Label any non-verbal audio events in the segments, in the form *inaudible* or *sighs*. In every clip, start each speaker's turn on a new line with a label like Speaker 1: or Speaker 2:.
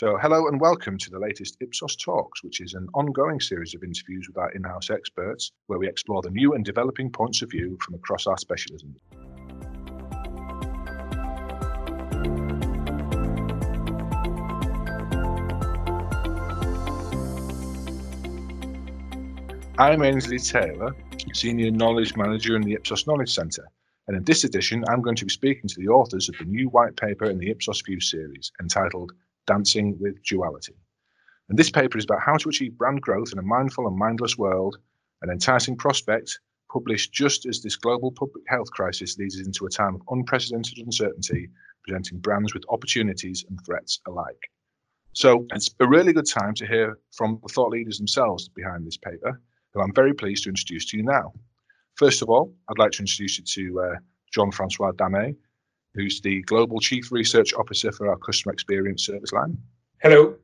Speaker 1: So, hello and welcome to the latest Ipsos Talks, which is an ongoing series of interviews with our in house experts where we explore the new and developing points of view from across our specialisms. I'm Ainsley Taylor, Senior Knowledge Manager in the Ipsos Knowledge Centre, and in this edition, I'm going to be speaking to the authors of the new white paper in the Ipsos View series entitled Dancing with Duality. And this paper is about how to achieve brand growth in a mindful and mindless world, an enticing prospect published just as this global public health crisis leads us into a time of unprecedented uncertainty, presenting brands with opportunities and threats alike. So it's a really good time to hear from the thought leaders themselves behind this paper, who I'm very pleased to introduce to you now. First of all, I'd like to introduce you to uh, Jean-Francois Damais, who's the Global Chief Research Officer for our Customer Experience Service Line.
Speaker 2: Hello.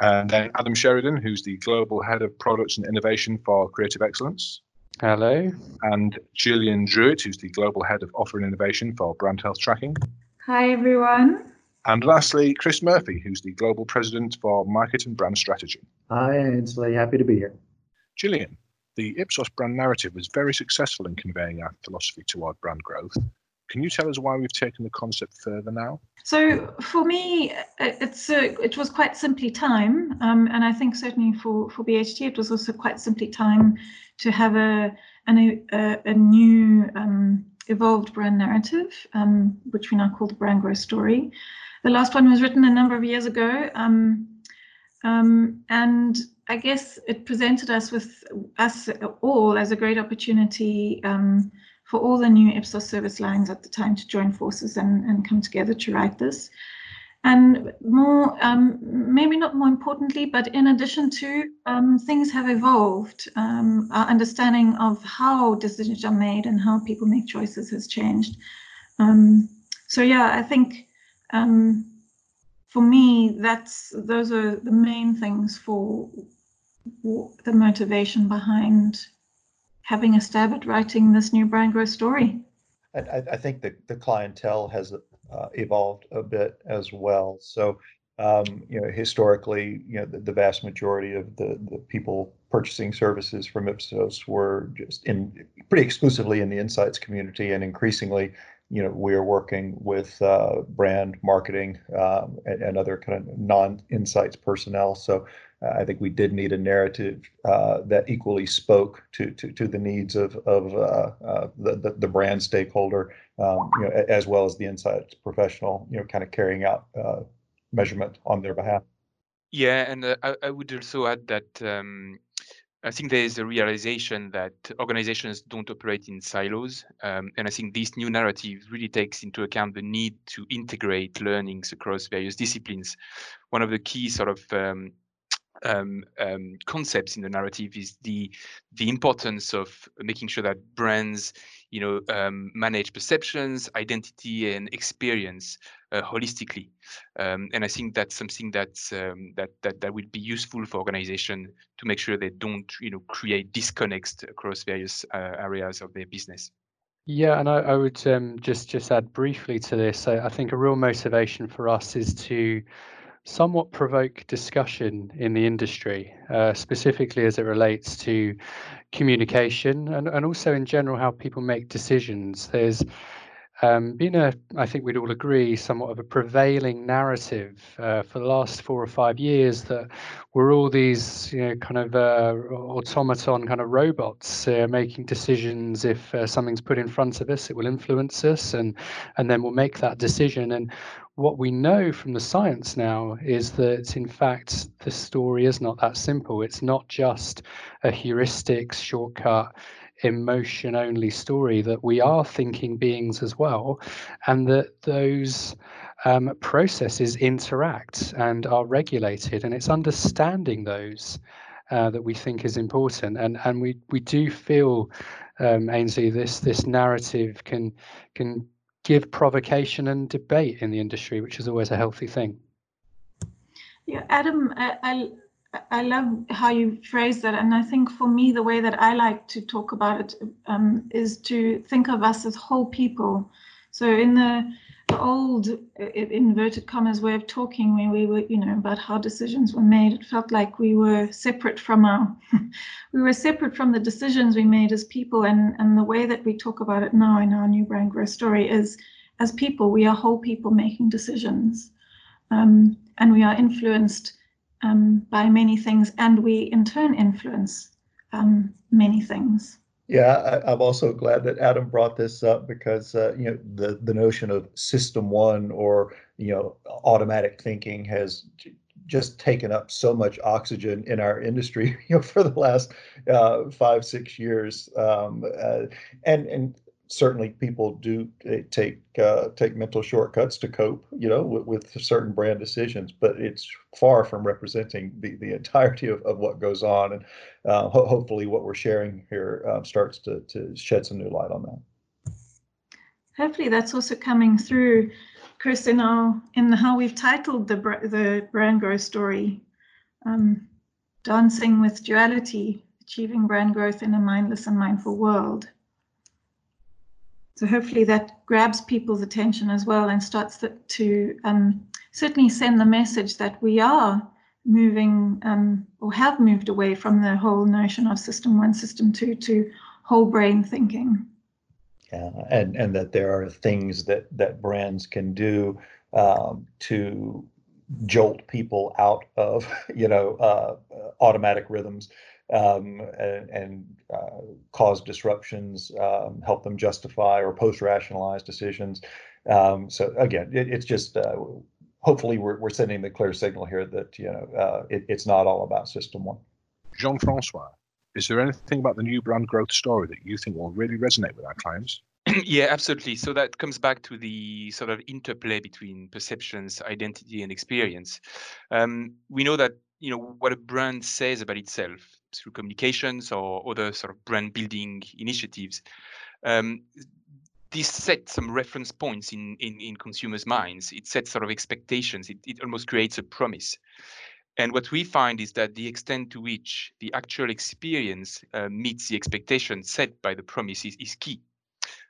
Speaker 1: And then Adam Sheridan, who's the Global Head of Products and Innovation for Creative Excellence.
Speaker 3: Hello.
Speaker 1: And Gillian Druitt, who's the Global Head of Offer and Innovation for Brand Health Tracking.
Speaker 4: Hi, everyone.
Speaker 1: And lastly, Chris Murphy, who's the Global President for Market and Brand Strategy.
Speaker 5: Hi, Ainsley. Happy to be here.
Speaker 1: Gillian, the Ipsos brand narrative was very successful in conveying our philosophy toward brand growth. Can you tell us why we've taken the concept further now?
Speaker 4: So for me, it's a, it was quite simply time, um, and I think certainly for for BHT it was also quite simply time to have a a, a new um, evolved brand narrative, um, which we now call the brand growth story. The last one was written a number of years ago, um, um, and I guess it presented us with us all as a great opportunity um, for all the new Ipsos service lines at the time to join forces and, and come together to write this. And more, um, maybe not more importantly, but in addition to, um, things have evolved. Um, our understanding of how decisions are made and how people make choices has changed. Um, so yeah, I think um, for me, that's those are the main things for the motivation behind having a stab at writing this new brand growth story.
Speaker 5: I, I think the, the clientele has uh, evolved a bit as well. So, um, you know, historically, you know, the, the, vast majority of the, the people purchasing services from Ipsos were just in pretty exclusively in the insights community, and increasingly, you know, we are working with uh, brand marketing um, and, and, other kind of non-insights personnel. So I think we did need a narrative uh, that equally spoke to, to, to the needs of, of uh, uh, the, the, the, brand stakeholder, um, you know, as well as the insights professional, you know, kind of carrying out uh, measurement on their behalf.
Speaker 2: Yeah, and uh, I, I, would also add that um, I think there is a realization that organizations don't operate in silos. Um, and I think this new narrative really takes into account the need to integrate learnings across various disciplines. One of the key sort of um, um, um, concepts in the narrative is the the importance of making sure that brands, you know, um, manage perceptions, identity, and experience uh, holistically. Um, and I think that's something that's um, that that that will be useful for organization to make sure they don't, you know, create disconnects across various uh, areas of their business.
Speaker 3: Yeah, and I, I would um, just just add briefly to this. I, I think a real motivation for us is to somewhat provoke discussion in the industry, uh, specifically as it relates to communication and, and also in general how people make decisions. There's um, been a, I think we'd all agree, somewhat of a prevailing narrative uh, for the last four or five years that we're all these, you know, kind of uh, automaton kind of robots uh, making decisions. If uh, something's put in front of us, it will influence us, and and then we'll make that decision. And what we know from the science now is that, in fact, the story is not that simple. It's not just a heuristic shortcut emotion only story that we are thinking beings as well and that those um, processes interact and are regulated and it's understanding those uh, that we think is important and and we we do feel um, Ainsley this this narrative can can give provocation and debate in the industry, which is always a healthy thing.
Speaker 4: Yeah, Adam, I, I, love how you phrase that, and I think for me the way that I like to talk about it um, is to think of us as whole people. So in the old inverted commas way of talking where we were, you know, about how decisions were made. It felt like we were separate from our, *laughs* we were separate from the decisions we made as people. And, and the way that we talk about it now in our new brand growth story is as people, we are whole people making decisions. Um, and we are influenced um, by many things, and we in turn influence um, many things.
Speaker 5: Yeah, I, am also glad that Adam brought this up because uh, you know the the notion of system one or you know automatic thinking has just taken up so much oxygen in our industry *laughs* you know for the last uh, five six years um, uh, and and certainly people do take uh, take mental shortcuts to cope, you know, with, with, certain brand decisions. But it's far from representing the the entirety of, of what goes on, and uh, ho- hopefully, what we're sharing here um, starts to to shed some new light on that.
Speaker 4: Hopefully, that's also coming through, Chris, in our in how we've titled the the brand growth story, um, dancing with duality, achieving brand growth in a mindless and mindful world. So hopefully that grabs people's attention as well and starts to, um, certainly send the message that we are moving um, or have moved away from the whole notion of system one, system two to whole brain thinking.
Speaker 5: Yeah, and and that there are things that that brands can do um, to jolt people out of *laughs* you know uh, automatic rhythms um, and, and uh, cause disruptions, um, help them justify or post-rationalize decisions. Um, so again, it, it's just uh, hopefully we're, we're sending the clear signal here that you know uh, it, it's not all about system one.
Speaker 1: Jean-Francois, is there anything about the new brand growth story that you think will really resonate with our clients? *clears throat*
Speaker 2: yeah, absolutely. So that comes back to the sort of interplay between perceptions, identity, and experience. Um, we know that you know what a brand says about itself through communications or other sort of brand building initiatives. Um, this sets some reference points in, in, in consumers' minds. It sets sort of expectations. It, it almost creates a promise. And what we find is that the extent to which the actual experience uh, meets the expectations set by the promise is, is key.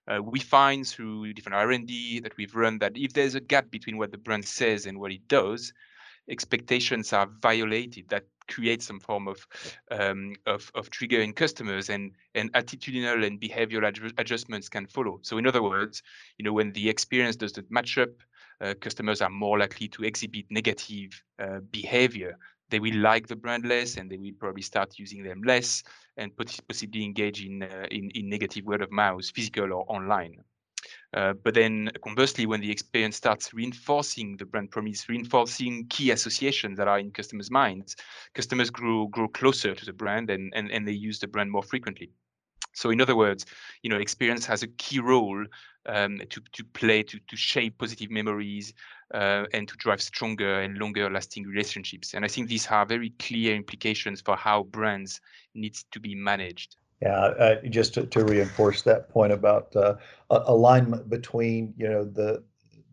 Speaker 2: Uh, we find through different R&D that we've run that if there's a gap between what the brand says and what it does, expectations are violated. That create some form of um, of, of triggering customers and and attitudinal and behavioral ad- adjustments can follow. So in other words you know when the experience does not match up uh, customers are more likely to exhibit negative uh, behavior. They will like the brand less and they will probably start using them less and possibly engage in, uh, in, in negative word of mouth physical or online uh, but then conversely, when the experience starts reinforcing the brand promise, reinforcing key associations that are in customers' minds, customers grow grow closer to the brand and, and, and they use the brand more frequently. So in other words, you know, experience has a key role um, to, to play to, to shape positive memories uh, and to drive stronger and longer lasting relationships. And I think these are very clear implications for how brands needs to be managed.
Speaker 5: Yeah, uh, just to, to reinforce that point about uh, alignment between you know the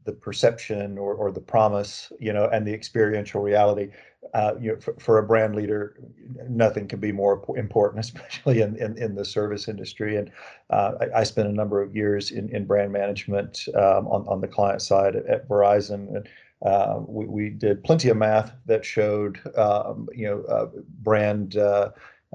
Speaker 5: the perception or, or the promise, you know, and the experiential reality. Uh, you know, for, for, a brand leader, nothing can be more important, *laughs* especially in, in, in the service industry. And uh, I, I, spent a number of years in, in brand management um, on, on the client side at, at Verizon. And uh, we, we did plenty of math that showed, um, you know, uh, brand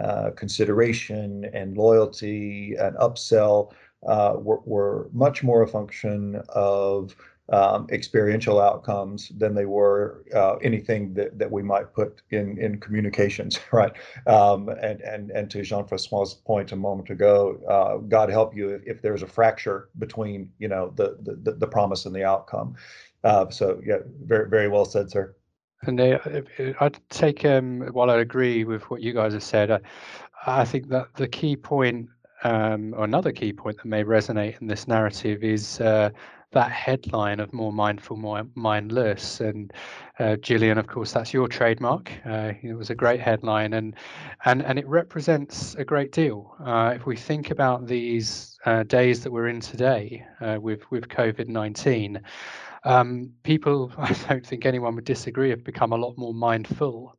Speaker 5: uh, consideration and loyalty and upsell uh, were, were, much more a function of um, experiential outcomes than they were uh, anything that, that we might put in, in communications, *laughs* right? Um, and, and, and to Jean-Francois's point a moment ago, uh, God help you if, if, there's a fracture between, you know, the, the, the promise and the outcome. Uh, so yeah, very, very well said, sir.
Speaker 3: And they, I'd take um, while I agree with what you guys have said, I, I think that the key point, um, or another key point that may resonate in this narrative is uh, that headline of more mindful, more mindless. And uh, Gillian, of course, that's your trademark. Uh, it was a great headline, and and and it represents a great deal. Uh, if we think about these uh, days that we're in today uh, with with COVID nineteen um, people, *laughs* I don't think anyone would disagree, have become a lot more mindful.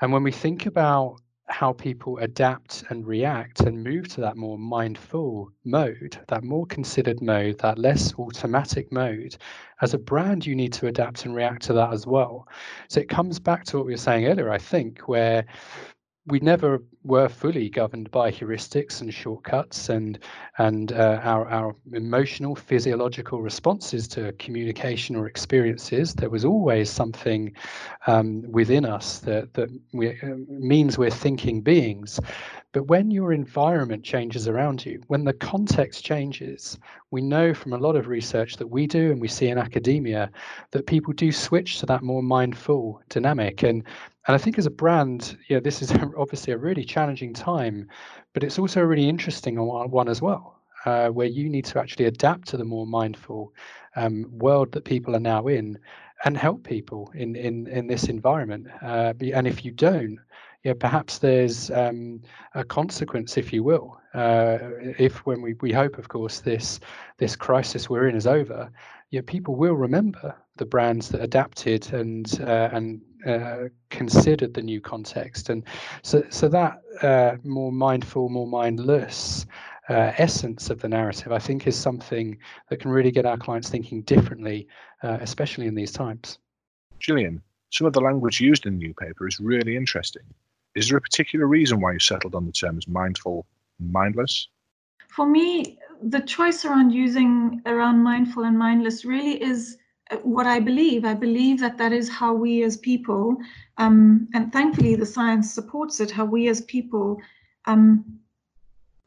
Speaker 3: And when we think about how people adapt and react and move to that more mindful mode, that more considered mode, that less automatic mode, as a brand, you need to adapt and react to that as well. So it comes back to what we were saying earlier, I think, where we never were fully governed by heuristics and shortcuts and and uh, our our emotional physiological responses to communication or experiences there was always something um, within us that that we, uh, means we're thinking beings. But when your environment changes around you when the context changes we know from a lot of research that we do and we see in academia that people do switch to that more mindful dynamic. And and I think as a brand, yeah, this is *laughs* obviously a really challenging time, but it's also a really interesting one as well, uh, where you need to actually adapt to the more mindful um, world that people are now in, and help people in in in this environment. Uh, and if you don't, yeah, perhaps there's um, a consequence, if you will. Uh, if when we we hope, of course, this this crisis we're in is over, yeah, people will remember the brands that adapted and uh, and uh, considered the new context, and so so that uh, more mindful, more mindless uh, essence of the narrative, I think, is something that can really get our clients thinking differently, uh, especially in these times.
Speaker 1: Gillian, some of the language used in the new paper is really interesting. Is there a particular reason why you settled on the terms mindful, mindless?
Speaker 4: For me, the choice around using around mindful and mindless really is what I believe. I believe that that is how we as people, um, and thankfully the science supports it, how we as people um,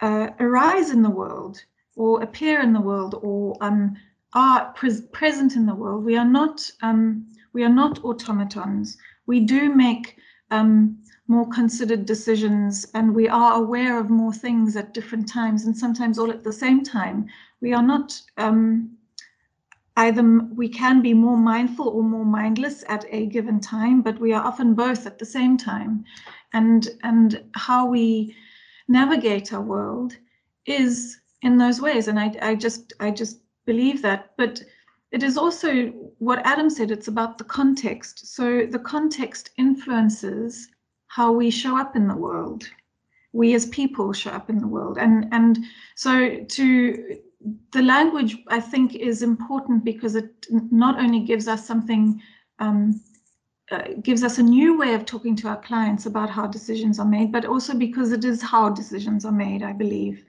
Speaker 4: uh, arise in the world or appear in the world or um, are pres present in the world. We are not um, we are not automatons. We do make um, more considered decisions and we are aware of more things at different times and sometimes all at the same time. We are not um, either, we can be more mindful or more mindless at a given time, but we are often both at the same time. And, and how we navigate our world is in those ways. And I, I just, I just believe that. But it is also what Adam said, it's about the context. So the context influences how we show up in the world. We as people show up in the world. And, and so to the language, I think, is important because it not only gives us something, um, uh, gives us a new way of talking to our clients about how decisions are made, but also because it is how decisions are made, I believe.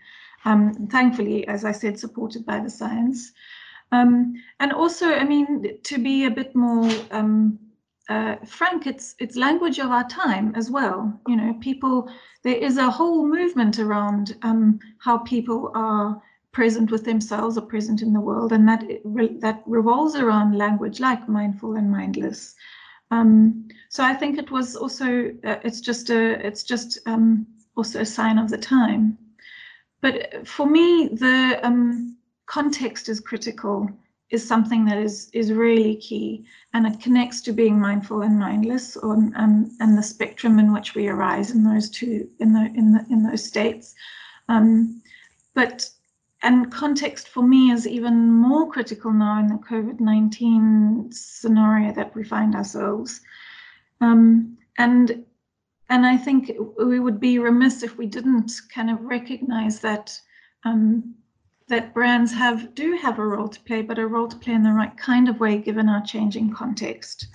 Speaker 4: Um, thankfully, as I said, supported by the science. Um, and also, I mean, to be a bit more um, uh, frank, it's it's language of our time as well. You know, people. There is a whole movement around um, how people are present with themselves or present in the world, and that that revolves around language like mindful and mindless. Um, so I think it was also uh, it's just a it's just um, also a sign of the time. But for me, the um, context is critical is something that is is really key and it connects to being mindful and mindless on and and the spectrum in which we arise in those two in the in the in those states um, but and context for me is even more critical now in the covid-19 scenario that we find ourselves. Um, and and i think we would be remiss if we didn't kind of recognize that um, that brands have do have a role to play, but a role to play in the right kind of way given our changing context.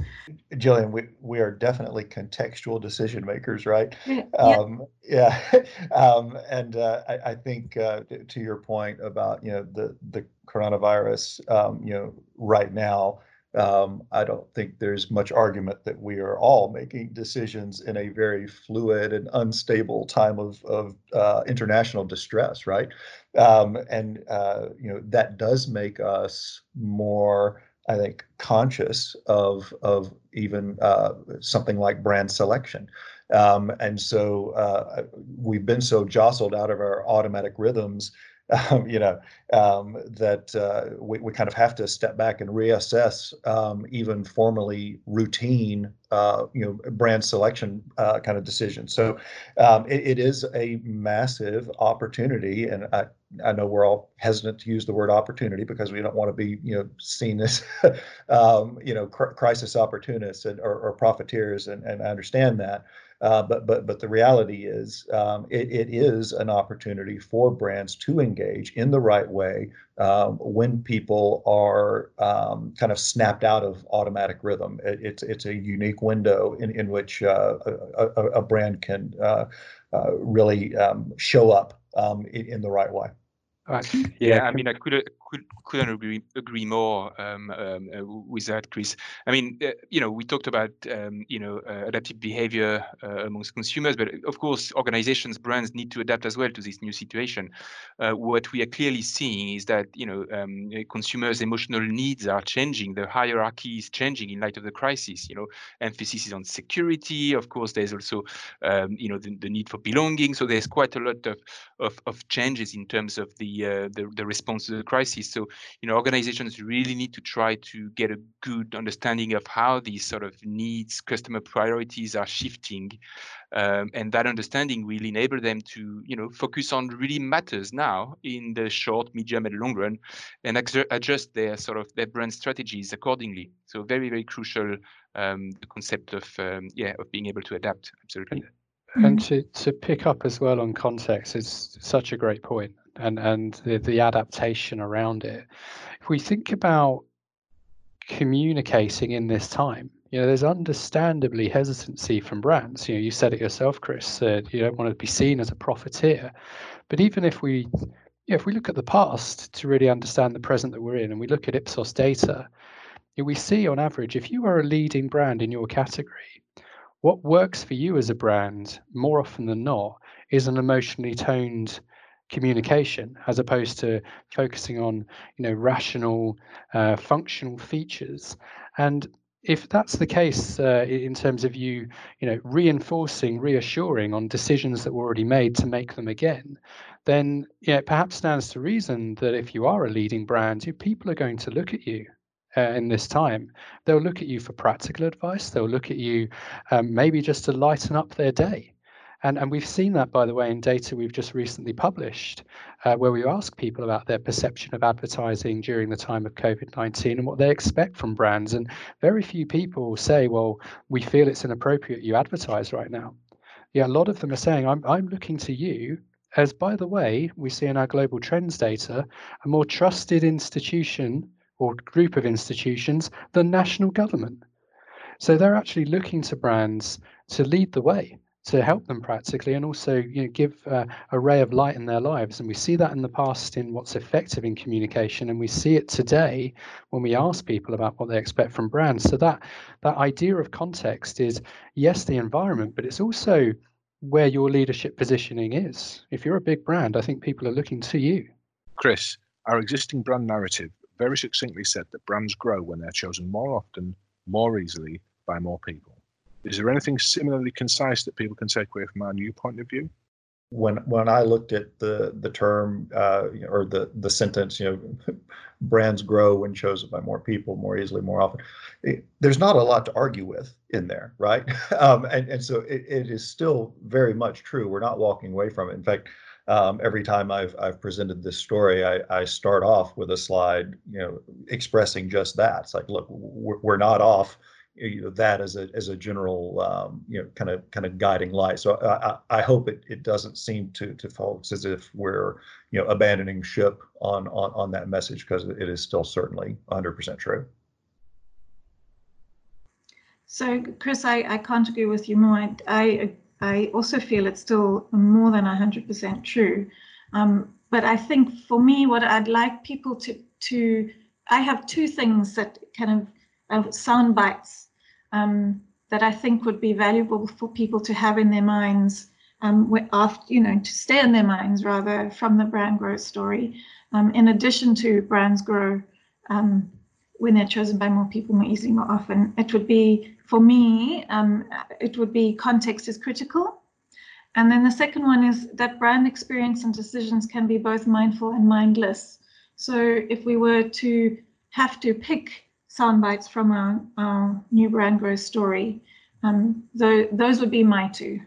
Speaker 5: Gillian, we, we are definitely contextual decision makers, right?
Speaker 4: Yeah.
Speaker 5: Um, yeah. *laughs* um, and uh, I, I, think uh, to your point about you know the the coronavirus, um, you know, right now um, I don't think there's much argument that we are all making decisions in a very fluid and unstable time of, of uh, international distress, right? Um, and uh, you know that does make us more, I think, conscious of of even uh, something like brand selection. Um, and so uh, we've been so jostled out of our automatic rhythms um, you know, um, that uh, we, we kind of have to step back and reassess um, even formally routine, uh, you know, brand selection uh, kind of decisions. So um, it, it is a massive opportunity, and I, I know we're all hesitant to use the word opportunity because we don't want to be, you know, seen as, *laughs* um, you know, cr- crisis opportunists and, or, or profiteers, and, and I understand that. Uh, but but but the reality is, um, it, it is an opportunity for brands to engage in the right way um, when people are um, kind of snapped out of automatic rhythm. It, it's it's a unique window in in which uh, a, a, a, brand can uh, uh really um, show up um, in, in the right way.
Speaker 2: Right. Yeah, I mean, I could could couldn't agree agree more um, um, uh, with that, Chris. I mean, uh, you know, we talked about um, you know uh, adaptive behavior uh, amongst consumers, but of course, organizations, brands need to adapt as well to this new situation. Uh, what we are clearly seeing is that you know um, consumers' emotional needs are changing. The hierarchy is changing in light of the crisis. You know, emphasis is on security. Of course, there's also um, you know the, the need for belonging. So there's quite a lot of of, of changes in terms of the uh, the, the response to the crisis. So, you know, organizations really need to try to get a good understanding of how these sort of needs, customer priorities are shifting, um, and that understanding will enable them to, you know, focus on really matters now in the short, medium, and long run, and adjust their sort of their brand strategies accordingly. So, very, very crucial um, the concept of um, yeah of being able to adapt. Absolutely.
Speaker 3: And to, to pick up as well on context is such a great point and and the, the adaptation around it. If we think about communicating in this time, you know, there's understandably hesitancy from brands. You know, you said it yourself, Chris. Uh, you don't want to be seen as a profiteer, but even if we, yeah, if we look at the past to really understand the present that we're in, and we look at Ipsos data, you know, we see on average, if you are a leading brand in your category, what works for you as a brand more often than not is an emotionally toned communication as opposed to focusing on you know rational uh, functional features. And if that's the case uh, in terms of you you know reinforcing reassuring on decisions that were already made to make them again then yeah perhaps stands to reason that if you are a leading brand you, people are going to look at you uh, in this time. They'll look at you for practical advice. They'll look at you um, maybe just to lighten up their day and, and we've seen that, by the way, in data we've just recently published, uh, where we ask people about their perception of advertising during the time of COVID 19 and what they expect from brands. And very few people say, well, we feel it's inappropriate you advertise right now. Yeah, a lot of them are saying, I'm, I'm looking to you as, by the way, we see in our global trends data, a more trusted institution or group of institutions than national government. So they're actually looking to brands to lead the way to help them practically and also you know, give uh, a ray of light in their lives. And we see that in the past in what's effective in communication, and we see it today when we ask people about what they expect from brands. So that that idea of context is yes, the environment, but it's also where your leadership positioning is. If you're a big brand, I think people are looking to you.
Speaker 1: Chris, our existing brand narrative very succinctly said that brands grow when they're chosen more often, more easily by more people. Is there anything similarly concise that people can take away from our new point of view?
Speaker 5: When when I looked at the the term uh, or the the sentence, you know, *laughs* brands grow when chosen by more people more easily, more often. It, there's not a lot to argue with in there, right? *laughs* Um, and and so it, it is still very much true. We're not walking away from it. In fact, um, every time I've I've presented this story, I, I start off with a slide, you know, expressing just that. It's like, look, we're, we're not off you know that as a as a general um, you know kind of kind of guiding light. So I, I hope it, it doesn't seem to to folks as if we're you know abandoning ship on on on that message because it is still certainly 100% true.
Speaker 4: So Chris, I, I can't agree with you more. I, I I also feel it's still more than 100% true. Um, but I think for me, what I'd like people to to I have two things that kind of uh, sound bites um, that I think would be valuable for people to have in their minds um, after, you know, to stay in their minds rather from the brand growth story. Um, in addition to brands grow um, when they're chosen by more people more easily, more often, it would be, for me, um, it would be context is critical. And then the second one is that brand experience and decisions can be both mindful and mindless. So if we were to have to pick sound bites from our, new brand growth story. Um, those would be my two.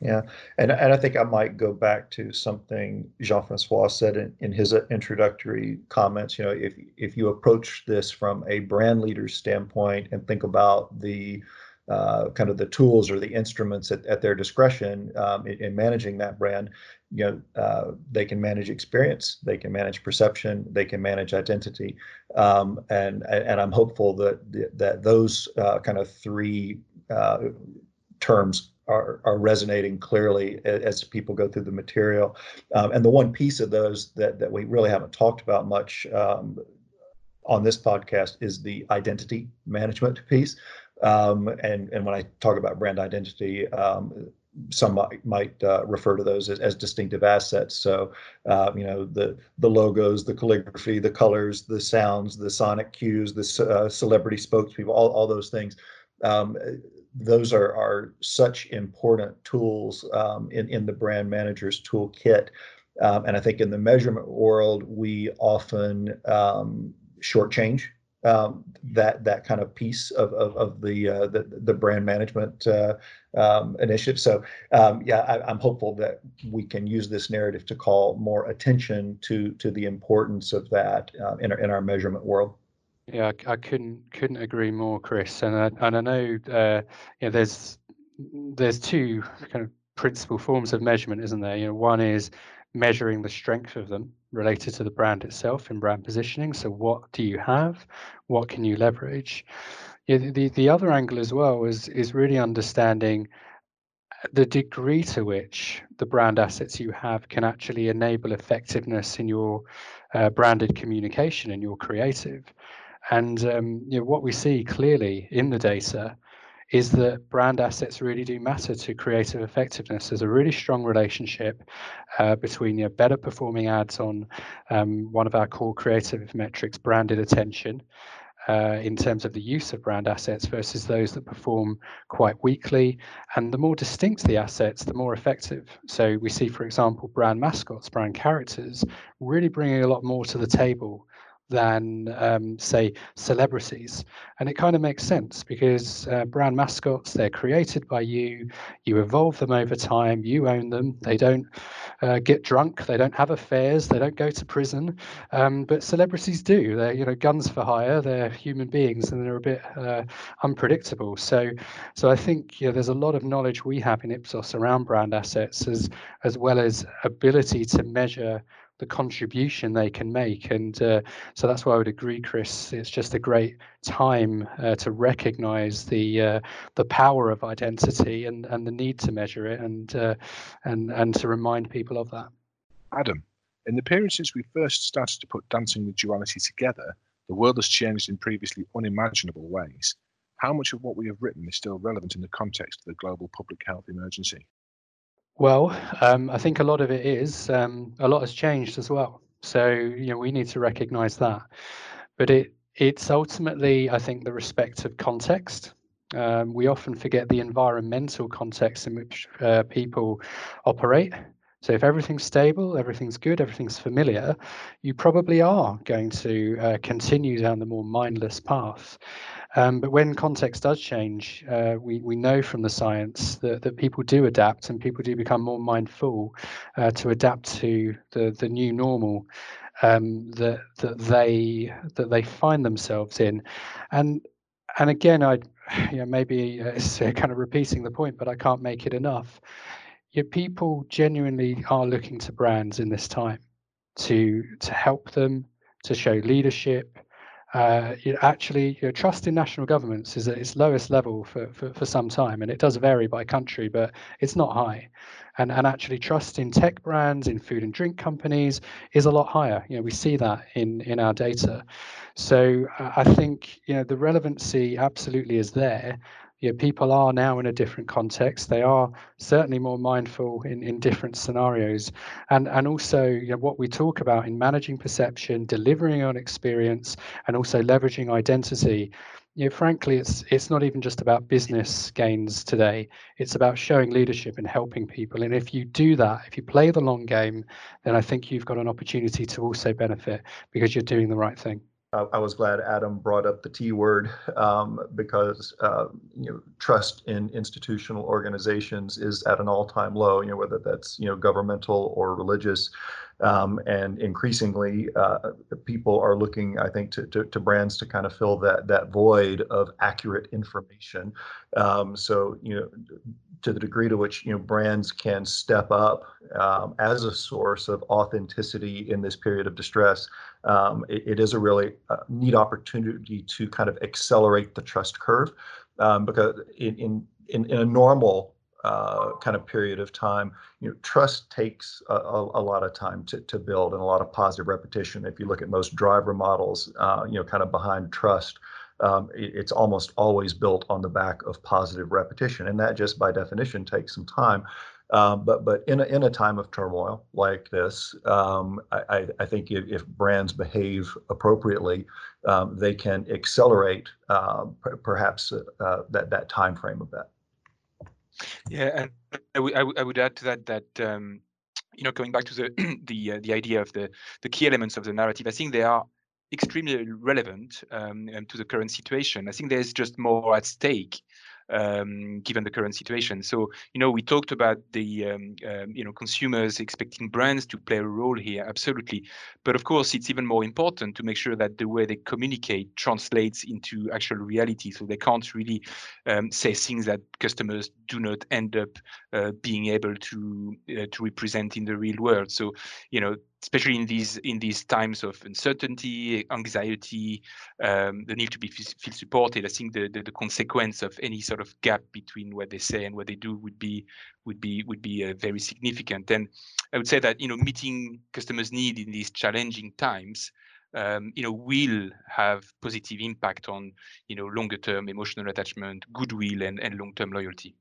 Speaker 5: Yeah, and and I think I might go back to something Jean-Francois said in, in his introductory comments. You know, if if you approach this from a brand leader standpoint and think about the uh, kind of the tools or the instruments at, at their discretion um, in, in, managing that brand, you know, uh, they can manage experience, they can manage perception, they can manage identity, um, and and I'm hopeful that that those uh, kind of three uh, terms are, are resonating clearly as people go through the material. Um, and the one piece of those that, that we really haven't talked about much um, on this podcast is the identity management piece. Um, and, and when I talk about brand identity, um, some might, might uh, refer to those as, as distinctive assets. So, uh, you know, the the logos, the calligraphy, the colors, the sounds, the sonic cues, the uh, celebrity spokespeople, all, all those things. Um, those are, are such important tools um, in, in the brand manager's toolkit. Um, and I think in the measurement world, we often um, shortchange um, that that kind of piece of of, of the, uh, the, the brand management uh, um, initiative. So um, yeah, I, am hopeful that we can use this narrative to call more attention to to the importance of that uh, in our, in our measurement world.
Speaker 3: Yeah, I, I couldn't couldn't agree more, Chris. And I, and I know uh, you know there's there's two kind of principal forms of measurement, isn't there? You know, one is measuring the strength of them related to the brand itself in brand positioning. So what do you have? What can you leverage? Yeah, the the other angle as well is is really understanding the degree to which the brand assets you have can actually enable effectiveness in your uh, branded communication and your creative. And um, you know, what we see clearly in the data is that brand assets really do matter to creative effectiveness. There's a really strong relationship uh, between you know, better performing ads on um, one of our core creative metrics, branded attention, uh, in terms of the use of brand assets versus those that perform quite weakly. And the more distinct the assets, the more effective. So we see, for example, brand mascots, brand characters, really bringing a lot more to the table than um, say celebrities. And it kind of makes sense because uh, brand mascots they're created by you. You evolve them over time. You own them. They don't uh, get drunk. They don't have affairs. They don't go to prison. Um, but celebrities do. They're you know guns for hire. They're human beings and they're a bit uh, unpredictable. So so i think you know, there's a lot of knowledge we have in ipsos around brand assets as as well as ability to measure the contribution they can make. And uh, so that's why I would agree, Chris. It's just a great time uh, to recognise the uh, the power of identity and, and the need to measure it and uh, and and to remind people of that.
Speaker 1: Adam, in the period since we first started to put dancing with duality together, the world has changed in previously unimaginable ways. How much of what we have written is still relevant in the context of the global public health emergency?
Speaker 3: Well, um, I think a lot of it is. Um, a lot has changed as well. So you know we need to recognise that. But it it's ultimately, I think, the respect of context. Um, we often forget the environmental context in which uh, people operate. So if everything's stable, everything's good, everything's familiar, you probably are going to uh, continue down the more mindless path. Um, but when context does change, uh, we, we know from the science that, that people do adapt and people do become more mindful uh, to adapt to the, the new normal um, that that they that they find themselves in, and and again, I *sighs* you know, maybe *laughs* it's kind of repeating the point, but I can't make it enough. Yeah, people genuinely are looking to brands in this time to to help them to show leadership uh, you know, actually, you know, trust in national governments is at its lowest level for, for, for some time, and it does vary by country, but it's not high. And, and actually, trust in tech brands, in food and drink companies, is a lot higher. You know, we see that in in our data. So uh, I think you know the relevancy absolutely is there you know, people are now in a different context. They are certainly more mindful in, in different scenarios. And, and also you know, what we talk about in managing perception, delivering on experience, and also leveraging identity. You know, frankly, it's it's not even just about business gains today. It's about showing leadership and helping people. And if you do that, if you play the long game, then I think you've got an opportunity to also benefit because you're doing the right thing.
Speaker 5: I, was glad Adam brought up the T word um, because uh, you know trust in institutional organizations is at an all-time low. You know whether that's you know governmental or religious, um, and increasingly uh, people are looking, I think, to, to, to, brands to kind of fill that that void of accurate information. Um, so you know to the degree to which you know brands can step up um, as a source of authenticity in this period of distress, um, it, it is a really uh, neat opportunity to kind of accelerate the trust curve um, because in, in in, in a normal uh, kind of period of time, you know, trust takes a, a, a, lot of time to, to build and a lot of positive repetition. If you look at most driver models, uh, you know, kind of behind trust, um, it, it's almost always built on the back of positive repetition, and that just by definition takes some time. Um, but but in a, in a time of turmoil like this, um, I, I think if, if, brands behave appropriately, um, they can accelerate uh, perhaps uh, that that time frame of that.
Speaker 2: Yeah, and I, I would add to that that um, you know going back to the *clears throat* the uh, the idea of the the key elements of the narrative, I think they are extremely relevant um, to the current situation. I think there's just more at stake um, given the current situation. So, you know, we talked about the, um, um, you know, consumers expecting brands to play a role here, absolutely. But of course, it's even more important to make sure that the way they communicate translates into actual reality. So they can't really um, say things that customers do not end up uh, being able to uh, to represent in the real world. So, you know, especially in these in these times of uncertainty, anxiety, um, the need to be feel supported. I think the, the, the consequence of any sort of gap between what they say and what they do would be would be would be uh, very significant. And I would say that you know meeting customers' need in these challenging times. Um, you know, will have positive impact on, you know, longer term emotional attachment, goodwill, and, and long term loyalty.